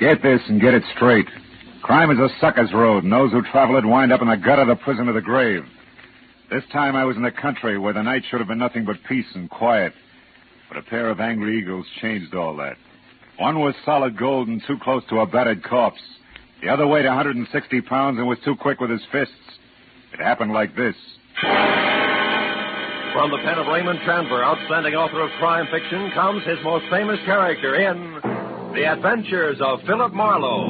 Get this and get it straight. Crime is a sucker's road, and those who travel it wind up in the gutter, the prison, or the grave. This time I was in the country where the night should have been nothing but peace and quiet. But a pair of angry eagles changed all that. One was solid gold and too close to a battered corpse. The other weighed 160 pounds and was too quick with his fists. It happened like this. From the pen of Raymond Chandler, outstanding author of crime fiction, comes his most famous character in The Adventures of Philip Marlowe.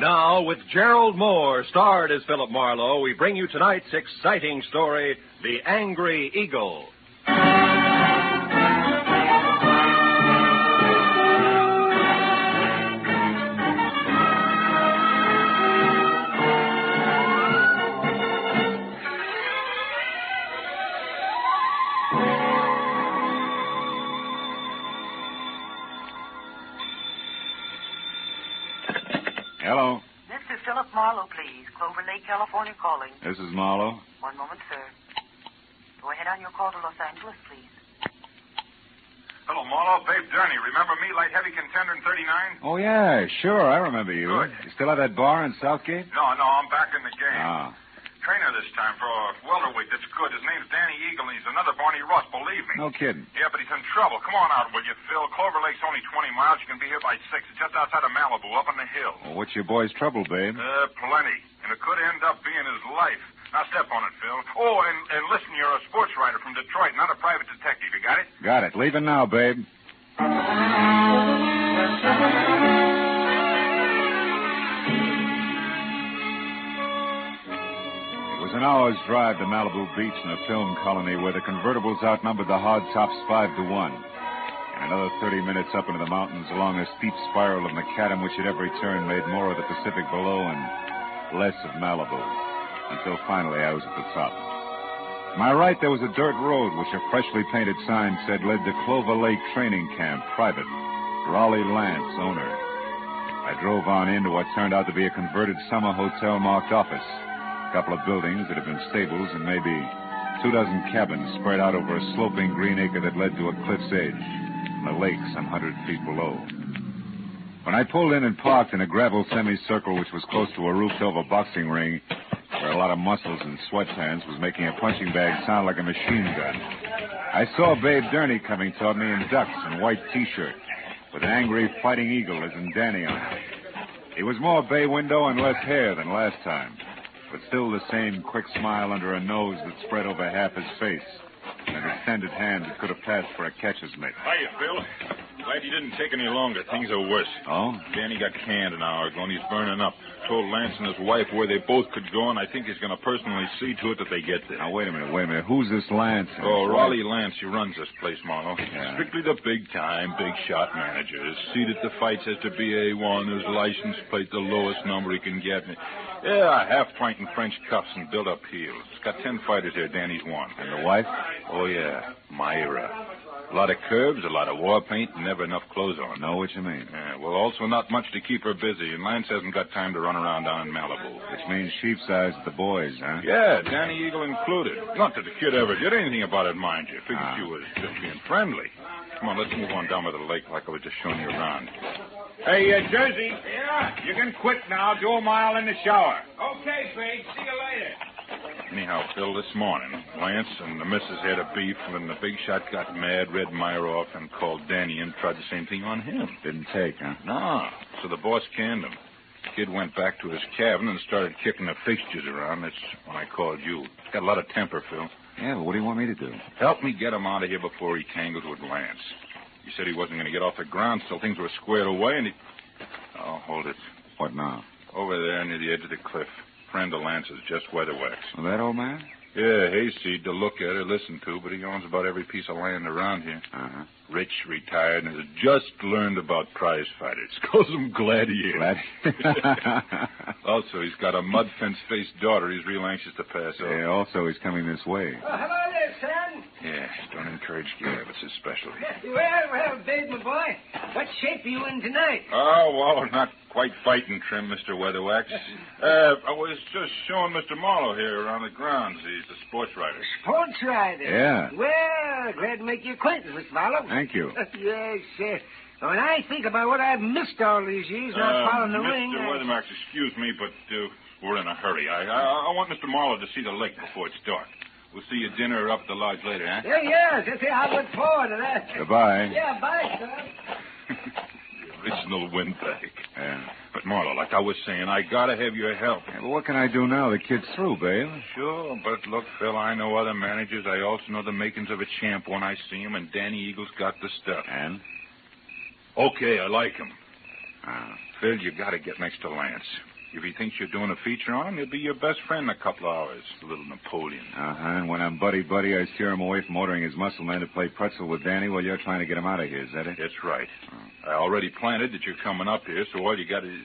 Now, with Gerald Mohr, starred as Philip Marlowe, we bring you tonight's exciting story, The Angry Eagle. Calling. This is Marlowe. One moment, sir. Go ahead on your call to Los Angeles, please. Hello, Marlowe. Babe Durney. Remember me, light heavy contender in 39? Oh, yeah, sure. I remember you. Good. You still have that bar in Southgate? No, no, I'm back in the game. Ah. Trainer this time for a welterweight that's good. His name's Danny Eagle, and he's another Barney Ross, believe me. No kidding. Yeah, but he's in trouble. Come on out, will you, Phil? Clover Lake's only 20 miles. You can be here by 6. It's just outside of Malibu, up on the hill. Well, what's your boy's trouble, babe? Uh, plenty. And it could end up being his life. Now step on it, Phil. Oh, and, and listen, you're a sports writer from Detroit, not a private detective. You got it? Got it. Leaving now, babe. It was an hour's drive to Malibu Beach in a film colony where the convertibles outnumbered the hardtops five to one. And another 30 minutes up into the mountains along a steep spiral of macadam which at every turn made more of the Pacific below and less of Malibu. Until finally I was at the top. To my right, there was a dirt road which a freshly painted sign said led to Clover Lake Training Camp, private. Raleigh Lance, owner. I drove on into what turned out to be a converted summer hotel marked office. A couple of buildings that had been stables and maybe two dozen cabins spread out over a sloping green acre that led to a cliff's edge and a lake some hundred feet below. When I pulled in and parked in a gravel semicircle which was close to a roofed over boxing ring, where a lot of muscles and sweatpants was making a punching bag sound like a machine gun. I saw Babe Durney coming toward me in ducks and white t-shirt, with an angry fighting eagle as in Danny on it. He was more bay window and less hair than last time, but still the same quick smile under a nose that spread over half his face, an extended hand that could have passed for a catcher's mitt. Hiya, Phil. Glad you didn't take any longer. Things are worse. Oh? Danny got canned an hour ago, and he's burning up. Told Lance and his wife where they both could go, and I think he's going to personally see to it that they get there. Now, wait a minute, wait a minute. Who's this Lance? Oh, Raleigh Lance, he runs this place, Marlowe. Yeah. Strictly the big time, big shot manager. His seat at the fights has to be A1, his license plate the lowest number he can get. Yeah, half pint in French cuffs and built up heels. He's got ten fighters here, Danny's one. And the wife? Oh, yeah, Myra. A lot of curves, a lot of war paint, and never enough clothes on. Know what you mean. Yeah, well, also not much to keep her busy, and Lance hasn't got time to run around down in Malibu. Which means sheep's eyes at the boys, huh? Yeah, Danny Eagle included. Not that the kid ever did anything about it, mind you. Figured Ah. she was just being friendly. Come on, let's move on down by the lake like I was just showing you around. Hey, uh, Jersey. Yeah? You can quit now. Do a mile in the shower. Okay, Big. See you later. Anyhow, Phil, this morning, Lance and the missus had a beef, and the big shot got mad, read Myra off, and called Danny and tried the same thing on him. Didn't take, huh? No. So the boss canned him. Kid went back to his cabin and started kicking the fixtures around. That's when I called you. Got a lot of temper, Phil. Yeah, well, what do you want me to do? Help me get him out of here before he tangles with Lance. He said he wasn't going to get off the ground till things were squared away, and he. Oh, hold it. What now? Over there near the edge of the cliff. Friend of Lance's, Jess Weatherwax. Well, that old man? Yeah, hayseed to look at or listen to, but he owns about every piece of land around here. Uh-huh. Rich, retired, and has just learned about prize fighters. Calls them gladiators. Glad. Also, he's got a mud fence faced daughter he's real anxious to pass off. yeah, also, he's coming this way. Oh, hello Yeah, don't encourage Gabbets especially. Well, well, Dave, my boy, what shape are you in tonight? Oh, well, not quite fighting trim, Mr. Weatherwax. Uh, I was just showing Mr. Marlowe here around the grounds. He's a sports writer. Sports writer? Yeah. Well, glad to make your acquaintance, Mr. Marlowe. Thank you. yes, sir. When I think about what I've missed all these years not Uh, following the Mr. ring. I- Weatherwax, excuse me, but uh, we're in a hurry. I, I I want Mr. Marlowe to see the lake before it's dark. We'll see you at dinner up at the lodge later, huh? Yeah, yeah, just say I look forward to that. Goodbye. Yeah, bye, son. The original windbag. Yeah. But Marlowe, like I was saying, I gotta have your help. Yeah, but what can I do now? The kid's through, babe. Sure, but look, Phil, I know other managers. I also know the makings of a champ when I see him, and Danny Eagle's got the stuff. And? Okay, I like him. Ah. Phil, you gotta get next to Lance. If he thinks you're doing a feature on him, he'll be your best friend in a couple of hours. The little Napoleon. Uh-huh. And when I'm buddy-buddy, I steer him away from ordering his muscle man to play pretzel with Danny while you're trying to get him out of here. Is that it? That's right. I already planted that you're coming up here, so all you got is.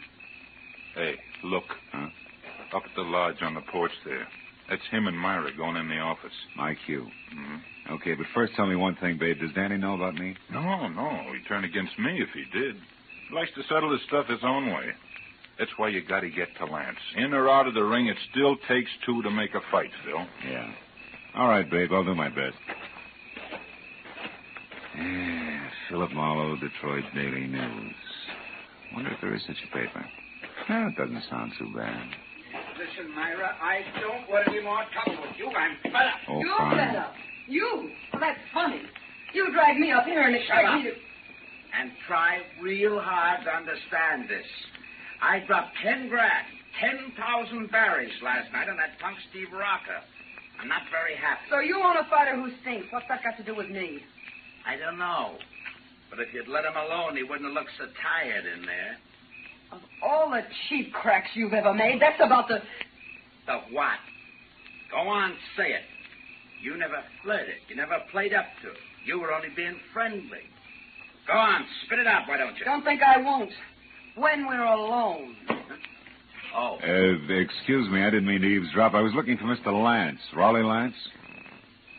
Hey, look. Huh? Up at the lodge on the porch there. That's him and Myra going in the office. My cue. hmm Okay, but first tell me one thing, babe. Does Danny know about me? No, no. He'd turn against me if he did. He likes to settle his stuff his own way. That's why you got to get to Lance. In or out of the ring, it still takes two to make a fight, Phil. Yeah. All right, babe. I'll do my best. Yeah, Philip Marlowe, Detroit Daily News. Wonder if there is such a paper. Well, it doesn't sound too bad. Listen, Myra, I don't want any more trouble with you. I'm fed up. Oh, You're fine. fed up. You? Well, that's funny. You dragged me up here and expect up. me to... And try real hard to understand this. I dropped ten grand, ten thousand berries last night on that punk Steve Rocker. I'm not very happy. So you want a fighter who stinks. What's that got to do with me? I don't know. But if you'd let him alone, he wouldn't have looked so tired in there. Of all the cheap cracks you've ever made, that's about the... The what? Go on, say it. You never flirted. You never played up to it. You were only being friendly. Go on, spit it out, why don't you? Don't think I won't. When we're alone. Oh, Uh, excuse me, I didn't mean to eavesdrop. I was looking for Mr. Lance. Raleigh Lance?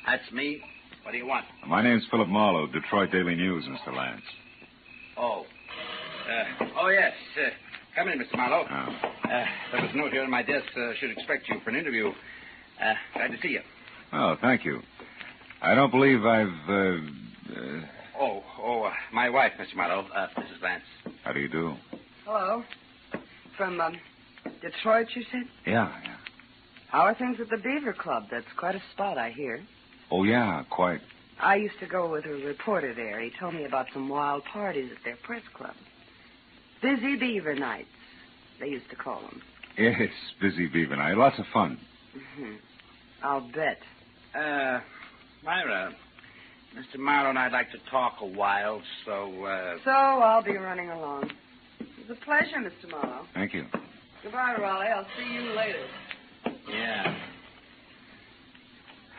that's me. What do you want? My name's Philip Marlowe, Detroit Daily News, Mr. Lance. Oh. Uh, oh, yes. Uh, come in, Mr. Marlowe. Oh. Uh, there was a note here on my desk. Uh, should expect you for an interview. Uh, glad to see you. Oh, thank you. I don't believe I've, uh, uh Oh, oh, uh, my wife, Mr. Marlowe, uh, Mrs. Vance. how do you do? Hello. From, um, Detroit, you said? Yeah, yeah. How are things at the Beaver Club? That's quite a spot, I hear. Oh, yeah, quite. I used to go with a reporter there. He told me about some wild parties at their press club. Busy Beaver Nights, they used to call them. Yes, busy beaver night. Lots of fun. hmm I'll bet. Uh, Myra, Mr. Marlowe and I'd like to talk a while, so, uh, So I'll be running along. It was a pleasure, Mr. Marlowe. Thank you. Goodbye, Raleigh. I'll see you later. yeah.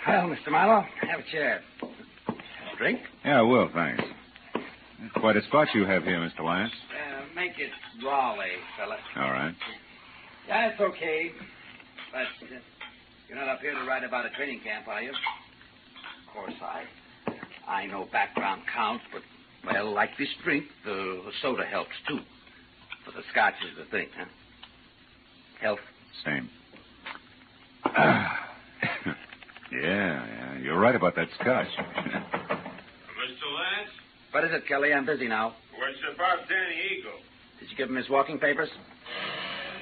Well, Mr. Marlowe, have a chair. Drink? Yeah, I will, thanks. Quite a spot you have here, Mr. Lance. Uh, make it Raleigh, fella. All right. That's okay. But uh, you're not up here to write about a training camp, are you? Of course, I I know background counts, but, well, like this drink, the, the soda helps, too. But the scotch is the thing, huh? Health. Same. yeah, yeah. You're right about that scotch. Mr. Lance? What is it, Kelly? I'm busy now. What's about Danny Eagle? Did you give him his walking papers?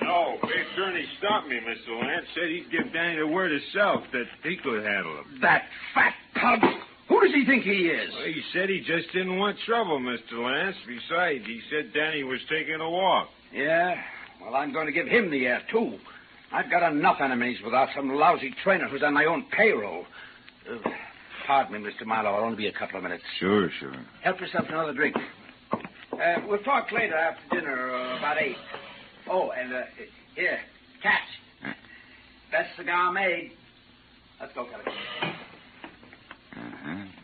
No, Babe Durney stopped me, Mr. Lance. Said he'd give Danny the word himself that he could handle him. That fat pug! Who does he think he is? Well, he said he just didn't want trouble, Mr. Lance. Besides, he said Danny was taking a walk. Yeah? Well, I'm going to give him the air, too. I've got enough enemies without some lousy trainer who's on my own payroll. Uh, pardon me, Mr. Marlowe. I'll only be a couple of minutes. Sure, sure. Help yourself to another drink. Uh, we'll talk later after dinner, uh, about eight. Oh, and uh, here, catch. Best cigar made. Let's go, Kelly.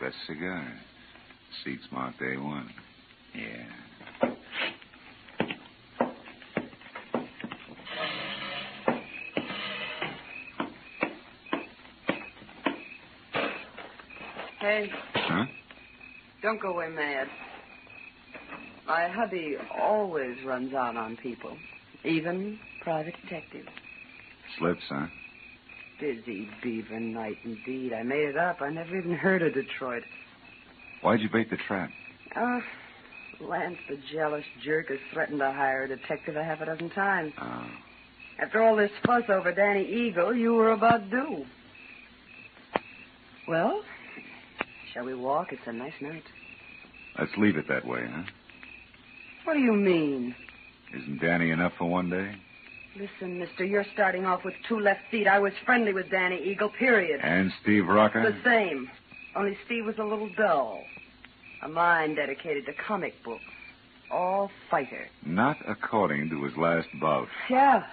Best cigar. Seats marked A1. Yeah. Hey, Huh? don't go away mad. My hubby always runs out on people, even private detectives. Slips, huh? Busy beaver night indeed. I made it up. I never even heard of Detroit. Why'd you bait the trap? Oh, Lance, the jealous jerk, has threatened to hire a detective a half a dozen times. Oh. After all this fuss over Danny Eagle, you were about due. Well, shall we walk? It's a nice night. Let's leave it that way, huh? What do you mean? Isn't Danny enough for one day? Listen, mister, you're starting off with two left feet. I was friendly with Danny Eagle, period. And Steve Rocker? The same. Only Steve was a little dull. A mind dedicated to comic books. All fighter. Not according to his last bout. Yeah.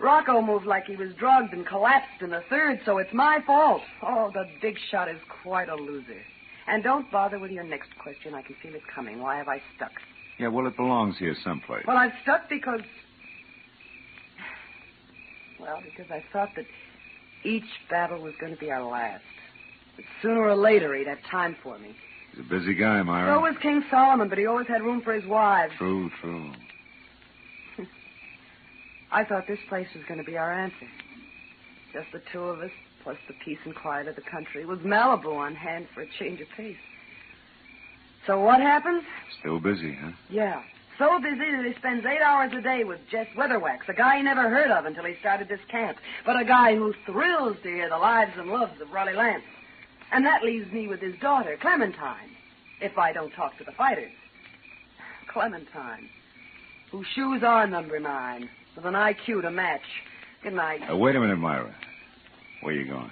Rocco moved like he was drugged and collapsed in the third, so it's my fault. Oh, the big shot is quite a loser. And don't bother with your next question. I can feel it coming. Why have I stuck? Yeah, well, it belongs here someplace. Well, I've stuck because. Well, because I thought that each battle was going to be our last. But sooner or later he'd have time for me. He's a busy guy, Myra. So was King Solomon, but he always had room for his wives. True, true. I thought this place was going to be our answer. Just the two of us, plus the peace and quiet of the country, with Malibu on hand for a change of pace. So what happens? Still busy, huh? Yeah. So busy that he spends eight hours a day with Jess Weatherwax, a guy he never heard of until he started this camp, but a guy who thrills to hear the lives and loves of Raleigh Lance. And that leaves me with his daughter, Clementine, if I don't talk to the fighters. Clementine, whose shoes are number nine, with an IQ to match. Good night. Uh, wait a minute, Myra. Where are you going?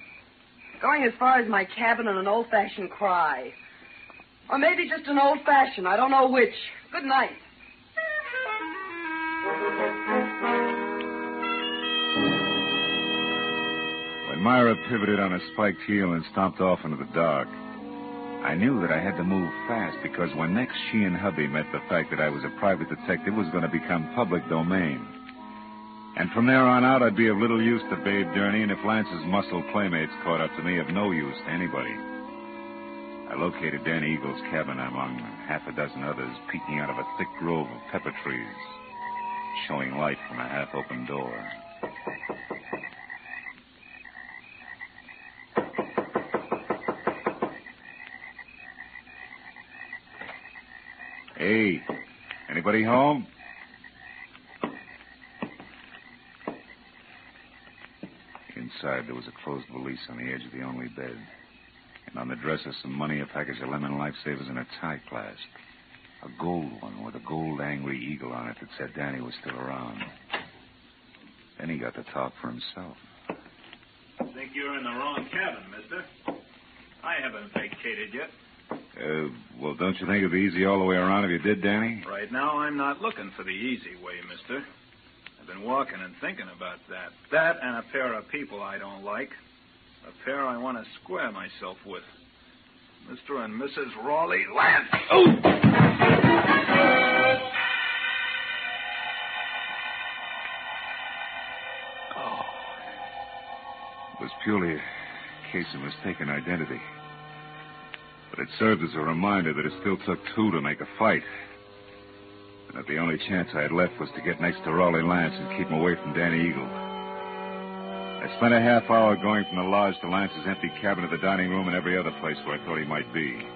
Going as far as my cabin on an old-fashioned cry. Or maybe just an old-fashioned. I don't know which. Good night. Myra pivoted on a spiked heel and stomped off into the dark, I knew that I had to move fast because when next she and hubby met the fact that I was a private detective was going to become public domain. And from there on out, I'd be of little use to Babe Durney, and if Lance's muscle playmates caught up to me, of no use to anybody. I located Danny Eagle's cabin among half a dozen others, peeking out of a thick grove of pepper trees, showing light from a half-open door. Hey, anybody home? Inside, there was a closed valise on the edge of the only bed. And on the dresser, some money, a package of lemon lifesavers, and a tie clasp. A gold one with a gold angry eagle on it that said Danny was still around. Then he got to talk for himself. I think you're in the wrong cabin, mister. I haven't vacated yet. Uh, well, don't you think it'd be easy all the way around if you did, Danny? Right now, I'm not looking for the easy way, mister. I've been walking and thinking about that. That and a pair of people I don't like. A pair I want to square myself with. Mr. and Mrs. Raleigh Lance. Oh! Oh. It was purely a case of mistaken identity. But it served as a reminder that it still took two to make a fight. And that the only chance I had left was to get next to Raleigh Lance and keep him away from Danny Eagle. I spent a half hour going from the lodge to Lance's empty cabin to the dining room and every other place where I thought he might be.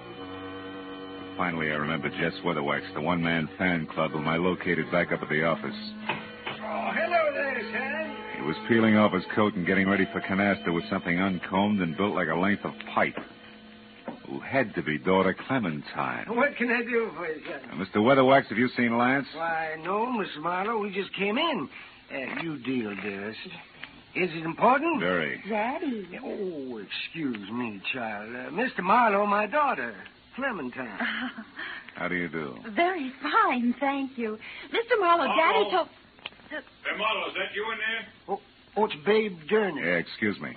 Finally, I remembered Jess Weatherwax, the one-man fan club whom I located back up at the office. Oh, hello there, son. He was peeling off his coat and getting ready for canasta with something uncombed and built like a length of pipe. Who had to be daughter Clementine. What can I do for you, son? Now, Mr. Weatherwax, have you seen Lance? Why, no, Miss Marlowe. We just came in. Uh, you deal, dearest. Is it important? Very. Daddy. Oh, excuse me, child. Uh, Mr. Marlowe, my daughter, Clementine. How do you do? Very fine, thank you. Mr. Marlowe, Daddy told. Hey, Marlowe, is that you in there? Oh, oh it's Babe Durney. Yeah, excuse me.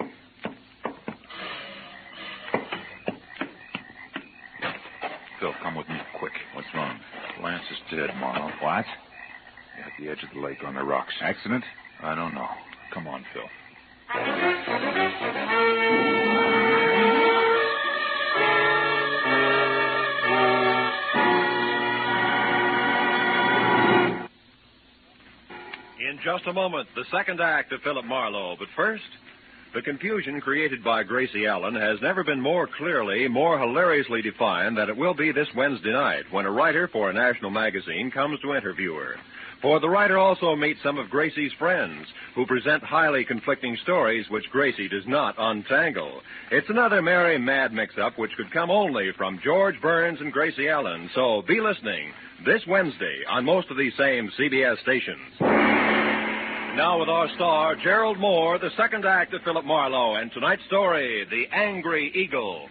yourself. Come with me, quick. What's wrong? Lance is dead, Marlowe. What? At the edge of the lake on the rocks. Accident? I don't know. Come on, Phil. In just a moment, the second act of Philip Marlowe. But first, the confusion created by Gracie Allen has never been more clearly, more hilariously defined than it will be this Wednesday night when a writer for a national magazine comes to interview her. For the writer also meets some of Gracie's friends who present highly conflicting stories which Gracie does not untangle. It's another merry, mad mix up which could come only from George Burns and Gracie Allen. So be listening this Wednesday on most of these same CBS stations. Now with our star, Gerald Mohr, the second act of Philip Marlowe, and tonight's story, The Angry Eagle.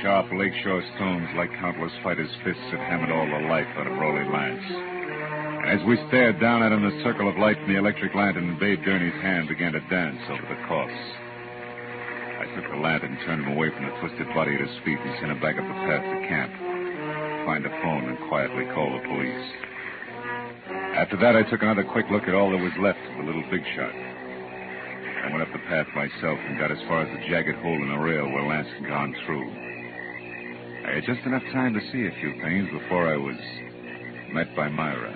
Sharp lakeshore stones, like countless fighters' fists, had hammered all the life out of Rolly Lance. As we stared down at him, the circle of light from the electric lantern in Babe Durney's hand began to dance over the corpse. Took the lantern, and turned him away from the twisted body at his feet, and sent him back up the path to camp. Find a phone and quietly call the police. After that, I took another quick look at all that was left of the little big shot. I went up the path myself and got as far as the jagged hole in the rail where Lance had gone through. I had just enough time to see a few things before I was met by Myra.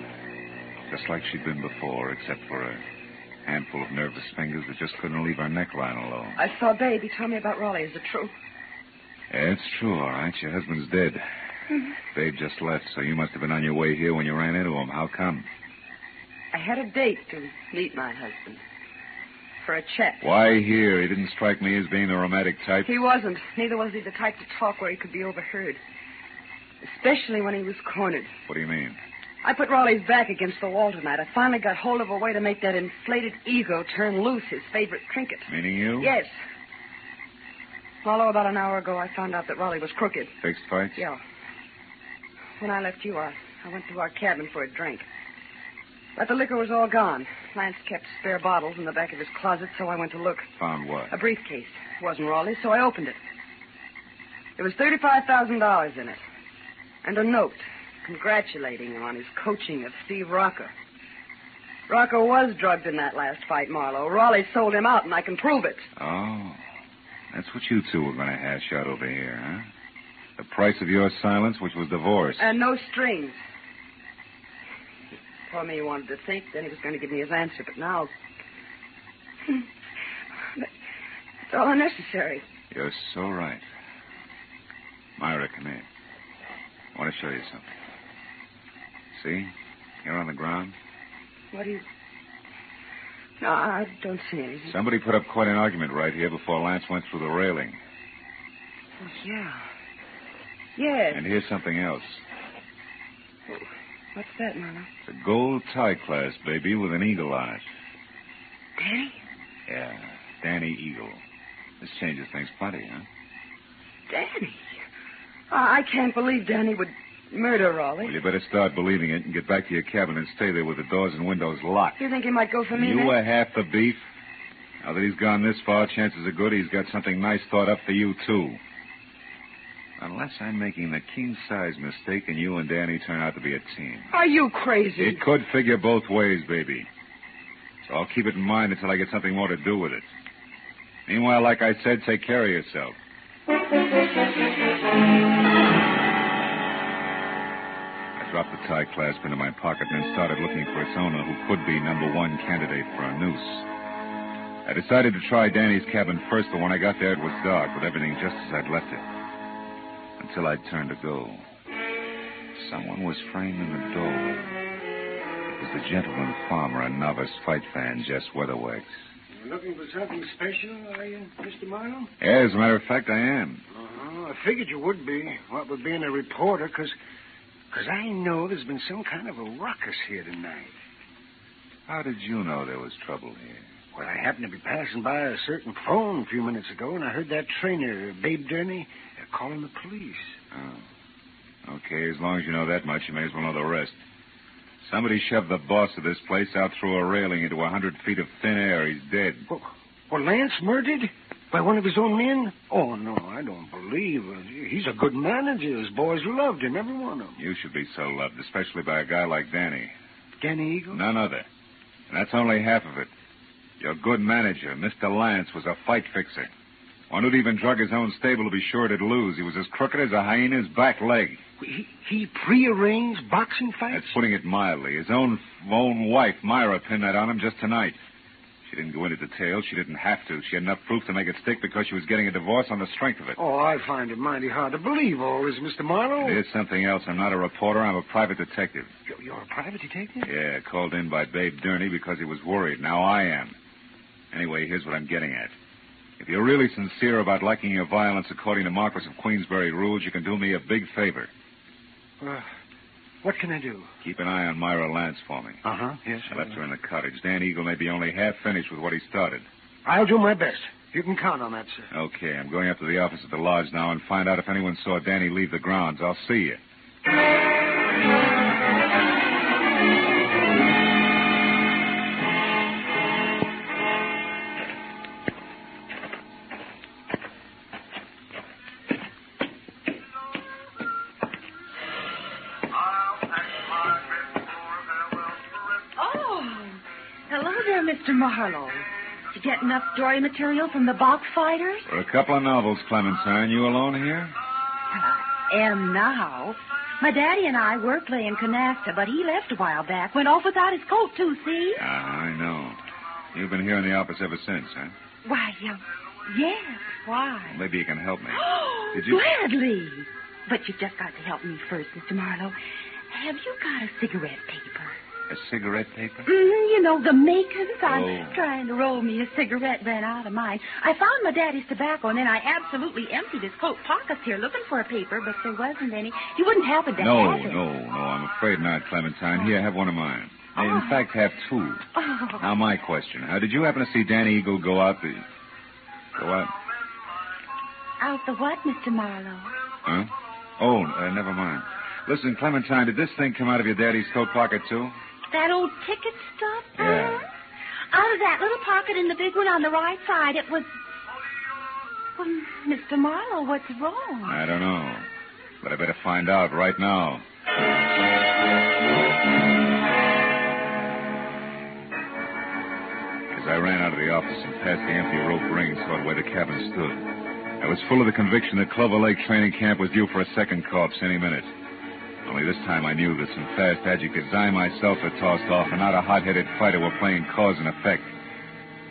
Just like she'd been before, except for a handful of nervous fingers that just couldn't leave our neckline alone. I saw Baby. Tell me about Raleigh. Is it true? Yeah, it's true, all right. Your husband's dead. Mm-hmm. Babe just left, so you must have been on your way here when you ran into him. How come? I had a date to meet my husband. For a check. Why here? He didn't strike me as being the romantic type. He wasn't. Neither was he the type to talk where he could be overheard. Especially when he was cornered. What do you mean? I put Raleigh's back against the wall tonight. I finally got hold of a way to make that inflated ego turn loose, his favorite trinket. Meaning you? Yes. Although about an hour ago I found out that Raleigh was crooked. Fixed fights? Yeah. When I left you, I, I went to our cabin for a drink. But the liquor was all gone. Lance kept spare bottles in the back of his closet, so I went to look. Found what? A briefcase. It wasn't Raleigh's, so I opened it. There was $35,000 in it. And a note congratulating him on his coaching of Steve Rocker. Rocker was drugged in that last fight, Marlowe. Raleigh sold him out, and I can prove it. Oh. That's what you two were going to hash out over here, huh? The price of your silence, which was divorce. And no strings. Told me he wanted to think, then he was going to give me his answer, but now. Hmm. it's all unnecessary. You're so right. Myra, come here. I want to show you something. See? Here on the ground. What do you. No, I don't see anything. Somebody put up quite an argument right here before Lance went through the railing. Oh, yeah. Yes. And here's something else. What's that, Marlowe? It's a gold tie clasp, baby, with an eagle on it. Danny? Yeah, Danny Eagle. This changes things plenty, huh? Danny? I I can't believe Danny would murder Raleigh. Well, you better start believing it and get back to your cabin and stay there with the doors and windows locked. You think he might go for me? You then? were half the beef. Now that he's gone this far, chances are good he's got something nice thought up for you, too. Unless I'm making the king size mistake and you and Danny turn out to be a team. Are you crazy? It could figure both ways, baby. So I'll keep it in mind until I get something more to do with it. Meanwhile, like I said, take care of yourself. I dropped the tie clasp into my pocket and then started looking for its owner, who could be number one candidate for a noose. I decided to try Danny's cabin first, but when I got there, it was dark, with everything just as I'd left it. Until I turned to go. Someone was framed in the door. It was the gentleman farmer and novice fight fan, Jess Weatherwax. Looking for something special, are you, Mr. Marlowe? Yeah, as a matter of fact, I am. Uh-huh. I figured you would be, what with being a reporter, because cause I know there's been some kind of a ruckus here tonight. How did you know there was trouble here? Well, I happened to be passing by a certain phone a few minutes ago, and I heard that trainer, Babe Durney, uh, calling the police. Oh. Okay, as long as you know that much, you may as well know the rest. Somebody shoved the boss of this place out through a railing into a hundred feet of thin air. He's dead. Well, well, Lance murdered? By one of his own men? Oh, no, I don't believe it. He's a good manager. His boys loved him, every one of them. You should be so loved, especially by a guy like Danny. Danny Eagle? None other. And that's only half of it. Your good manager, Mr. Lance, was a fight fixer. One who'd even drug his own stable to be sure it'd lose. He was as crooked as a hyena's back leg. He, he prearranged boxing fights? That's putting it mildly. His own own wife, Myra, pinned that on him just tonight. She didn't go into details. She didn't have to. She had enough proof to make it stick because she was getting a divorce on the strength of it. Oh, I find it mighty hard to believe all this, Mr. Marlowe. It is something else. I'm not a reporter. I'm a private detective. You're, you're a private detective? Yeah, called in by Babe Durney because he was worried. Now I am. Anyway, here's what I'm getting at. If you're really sincere about liking your violence according to Marquis of Queensberry rules, you can do me a big favor. Uh, what can I do? Keep an eye on Myra Lance for me. Uh huh. Yes. I left her in the cottage. Dan Eagle may be only half finished with what he started. I'll do my best. You can count on that, sir. Okay, I'm going up to the office at the lodge now and find out if anyone saw Danny leave the grounds. I'll see you. Enough story material from the box fighters? For a couple of novels, Clementine. You alone here? I am now. My daddy and I were playing canasta, but he left a while back. Went off without his coat, too, see? Ah, I know. You've been here in the office ever since, huh? Why, uh, yes. Why? Maybe you can help me. Did you? Gladly. But you've just got to help me first, Mr. Marlowe. Have you got a cigarette paper? A cigarette paper? Mm, you know, the. I'm Oh. trying to roll me a cigarette, ran out of mine. I found my daddy's tobacco, and then I absolutely emptied his coat pockets here looking for a paper, but there wasn't any. You wouldn't happen to No, have it. no, no. I'm afraid not, Clementine. Here, have one of mine. I, Oh. In fact, have two. Oh. Now, my question. How did you happen to see Danny Eagle go out the... Go out? Out the what, Mr. Marlowe? Huh? Oh, uh, never mind. Listen, Clementine, did this thing come out of your daddy's coat pocket, too? That old ticket stuff? Yeah. Out of that little pocket in the big one on the right side, it was. Well, Mr. Marlowe, what's wrong? I don't know. But I better find out right now. As I ran out of the office and past the empty rope ring toward where the cabin stood, I was full of the conviction that Clover Lake Training Camp was due for a second corpse any minute. Only this time I knew that some fast adjectives I myself had tossed off and not a hot-headed fighter were playing cause and effect.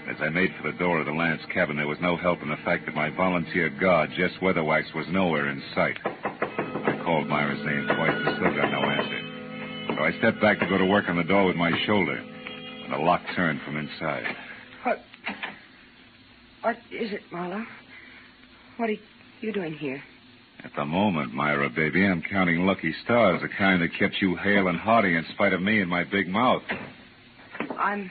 As I made for the door of the Lance cabin, there was no help in the fact that my volunteer guard, Jess Weatherwax, was nowhere in sight. I called Myra's name twice and still got no answer. So I stepped back to go to work on the door with my shoulder, and the lock turned from inside. What? What is it, Marlowe? What are you doing here? At the moment, Myra, baby, I'm counting lucky stars, the kind that kept you hale and hearty in spite of me and my big mouth. I'm.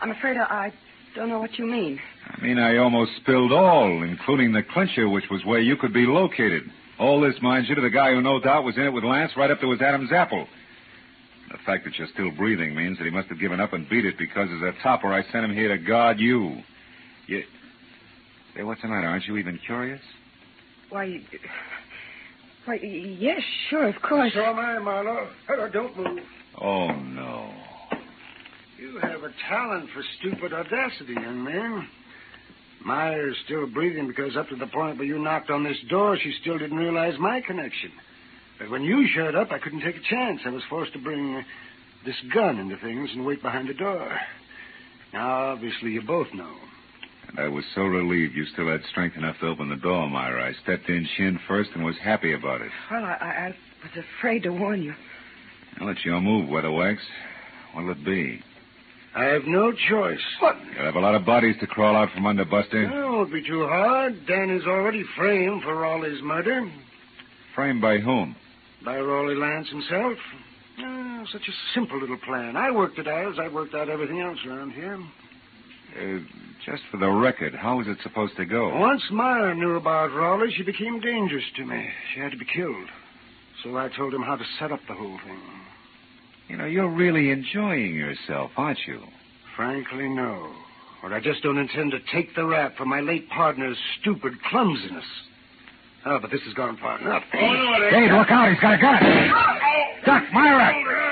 I'm afraid I, I don't know what you mean. I mean, I almost spilled all, including the clincher, which was where you could be located. All this, mind you, to the guy who no doubt was in it with Lance right up to his Adam's apple. The fact that you're still breathing means that he must have given up and beat it because as a topper, I sent him here to guard you. You. Say, what's the matter? Aren't you even curious? Why. Why, yes, sure, of course. So am I, Marlowe. Hello, don't move. Oh, no. You have a talent for stupid audacity, young man. Myra's still breathing because up to the point where you knocked on this door, she still didn't realize my connection. But when you showed up, I couldn't take a chance. I was forced to bring uh, this gun into things and wait behind the door. Now, obviously, you both know. And I was so relieved you still had strength enough to open the door, Myra. I stepped in shin first and was happy about it. Well, I, I, I was afraid to warn you. Now, it's your move, Weatherwax. What'll it be? I have no choice. What? You'll have a lot of bodies to crawl out from under, Buster. Oh, it won't be too hard. Dan is already framed for Raleigh's murder Framed by whom? by Raleigh Lance himself. Oh, such a simple little plan. I worked it out as I worked out everything else around here. Uh, just for the record, how was it supposed to go? Once Myra knew about Raleigh, she became dangerous to me. She had to be killed. So I told him how to set up the whole thing. You know, you're really enjoying yourself, aren't you? Frankly, no. But I just don't intend to take the rap for my late partner's stupid clumsiness. Oh, but this has gone far enough. Oh, no, Dave, look out. He's got a gun. Duck, Myra.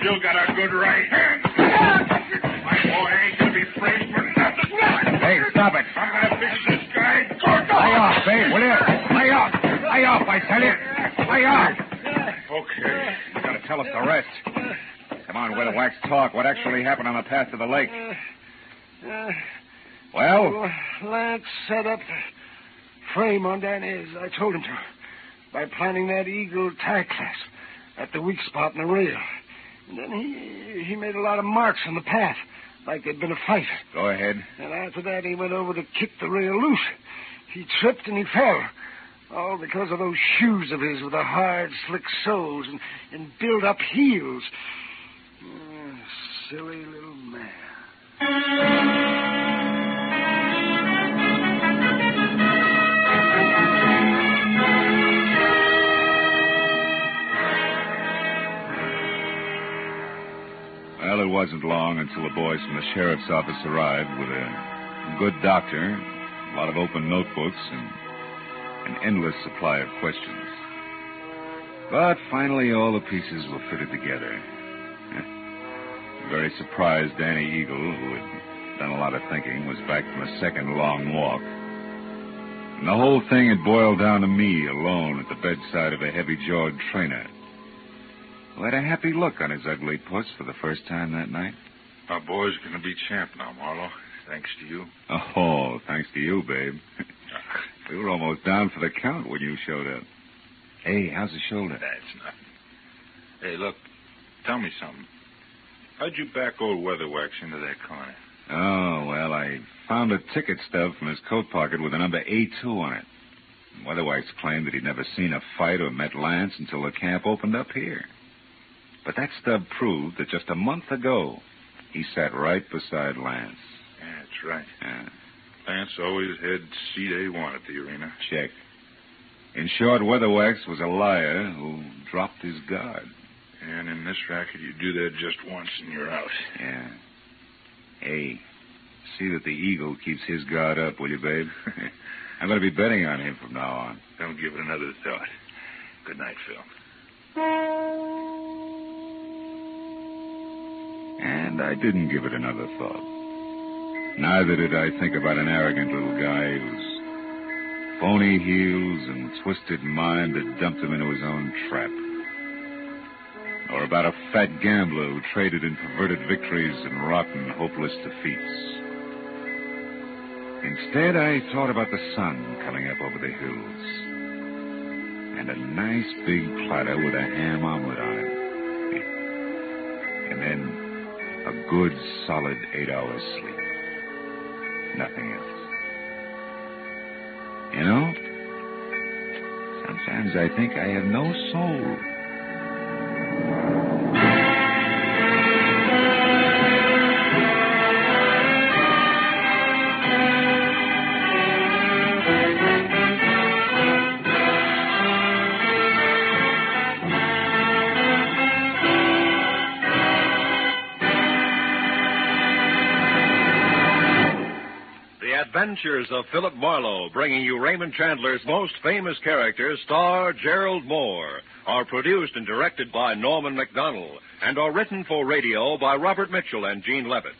still got a good right hand. My boy ain't gonna be framed for nothing. Hey, stop it. I'm gonna fix this guy. Lay off, Babe, will you? Lay off. Lay off, I tell you. Lay off. Okay. You gotta tell us the rest. Come on, Widow Wax, talk. What actually happened on the path to the lake? Well? Lance set up a frame on Dan I told him to. By planting that eagle tie at the weak spot in the rail. And then he he made a lot of marks on the path, like there'd been a fight. go ahead. And after that, he went over to kick the rail loose. He tripped and he fell. All because of those shoes of his with the hard, slick soles and, and built up heels. Uh, silly little man. Well, it wasn't long until the boys from the sheriff's office arrived with a good doctor, a lot of open notebooks, and an endless supply of questions. But finally, all the pieces were fitted together. Very surprised, Danny Eagle, who had done a lot of thinking, was back from a second long walk. And the whole thing had boiled down to me alone at the bedside of a heavy jawed trainer had a happy look on his ugly puss for the first time that night. Our boy's going to be champ now, Marlowe. Thanks to you. Oh, thanks to you, babe. we were almost down for the count when you showed up. Hey, how's the shoulder? That's nothing. Hey, look, tell me something. How'd you back old Weatherwax into that corner? Oh, well, I found a ticket stub from his coat pocket with the number A2 on it. Weatherwax claimed that he'd never seen a fight or met Lance until the camp opened up here. But that stub proved that just a month ago, he sat right beside Lance. Yeah, that's right. Yeah, Lance always had seat A1 at the arena. check. In short, Weatherwax was a liar who dropped his guard. And in this racket, you do that just once and you're out. Yeah. Hey, see that the eagle keeps his guard up, will you, babe? I'm going to be betting on him from now on. Don't give it another thought. Good night, Phil. And I didn't give it another thought. Neither did I think about an arrogant little guy whose phony heels and twisted mind had dumped him into his own trap. Or about a fat gambler who traded in perverted victories and rotten, hopeless defeats. Instead, I thought about the sun coming up over the hills. And a nice big platter with a ham omelet on it. And then good, solid eight hours sleep. Nothing else. You know, sometimes I think I have no soul. Adventures of Philip Marlowe, bringing you Raymond Chandler's most famous character, star Gerald Mohr, are produced and directed by Norman Macdonnell and are written for radio by Robert Mitchell and Gene Levitt.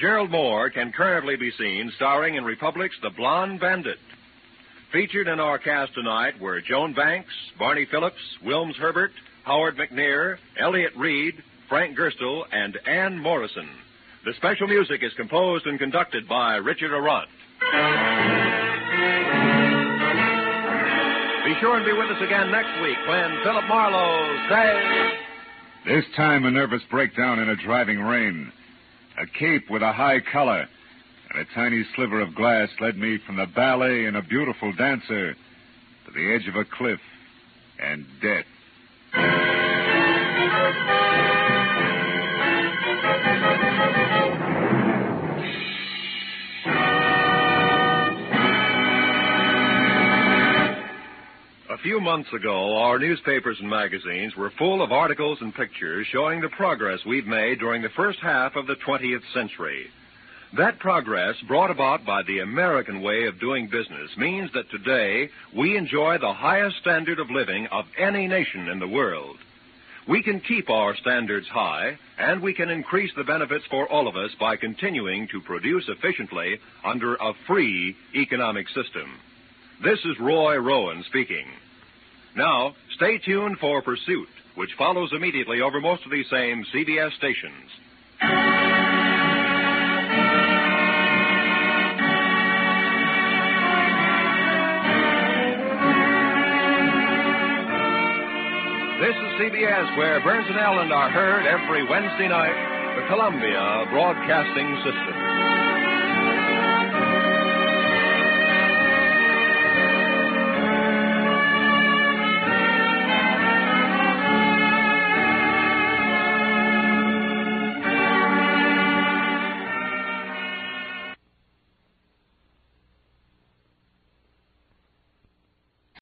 Gerald Mohr can currently be seen starring in Republic's The Blonde Bandit. Featured in our cast tonight were Joan Banks, Barney Phillips, Wilms Herbert, Howard McNear, Elliot Reed, Frank Gerstle, and Ann Morrison. The special music is composed and conducted by Richard Aurandt. Be sure and be with us again next week when Philip Marlowe says. This time, a nervous breakdown in a driving rain. A cape with a high collar and a tiny sliver of glass led me from the ballet and a beautiful dancer to the edge of a cliff and death. Few months ago, our newspapers and magazines were full of articles and pictures showing the progress we've made during the first half of the 20th century. That progress, brought about by the American way of doing business, means that today we enjoy the highest standard of living of any nation in the world. we can keep our standards high and we can increase the benefits for all of us by continuing to produce efficiently under a free economic system. This is Roy Rowan speaking. Now, stay tuned for Pursuit, which follows immediately over most of these same CBS stations. This is CBS, where Burns and Allen are heard every Wednesday night, the Columbia Broadcasting System.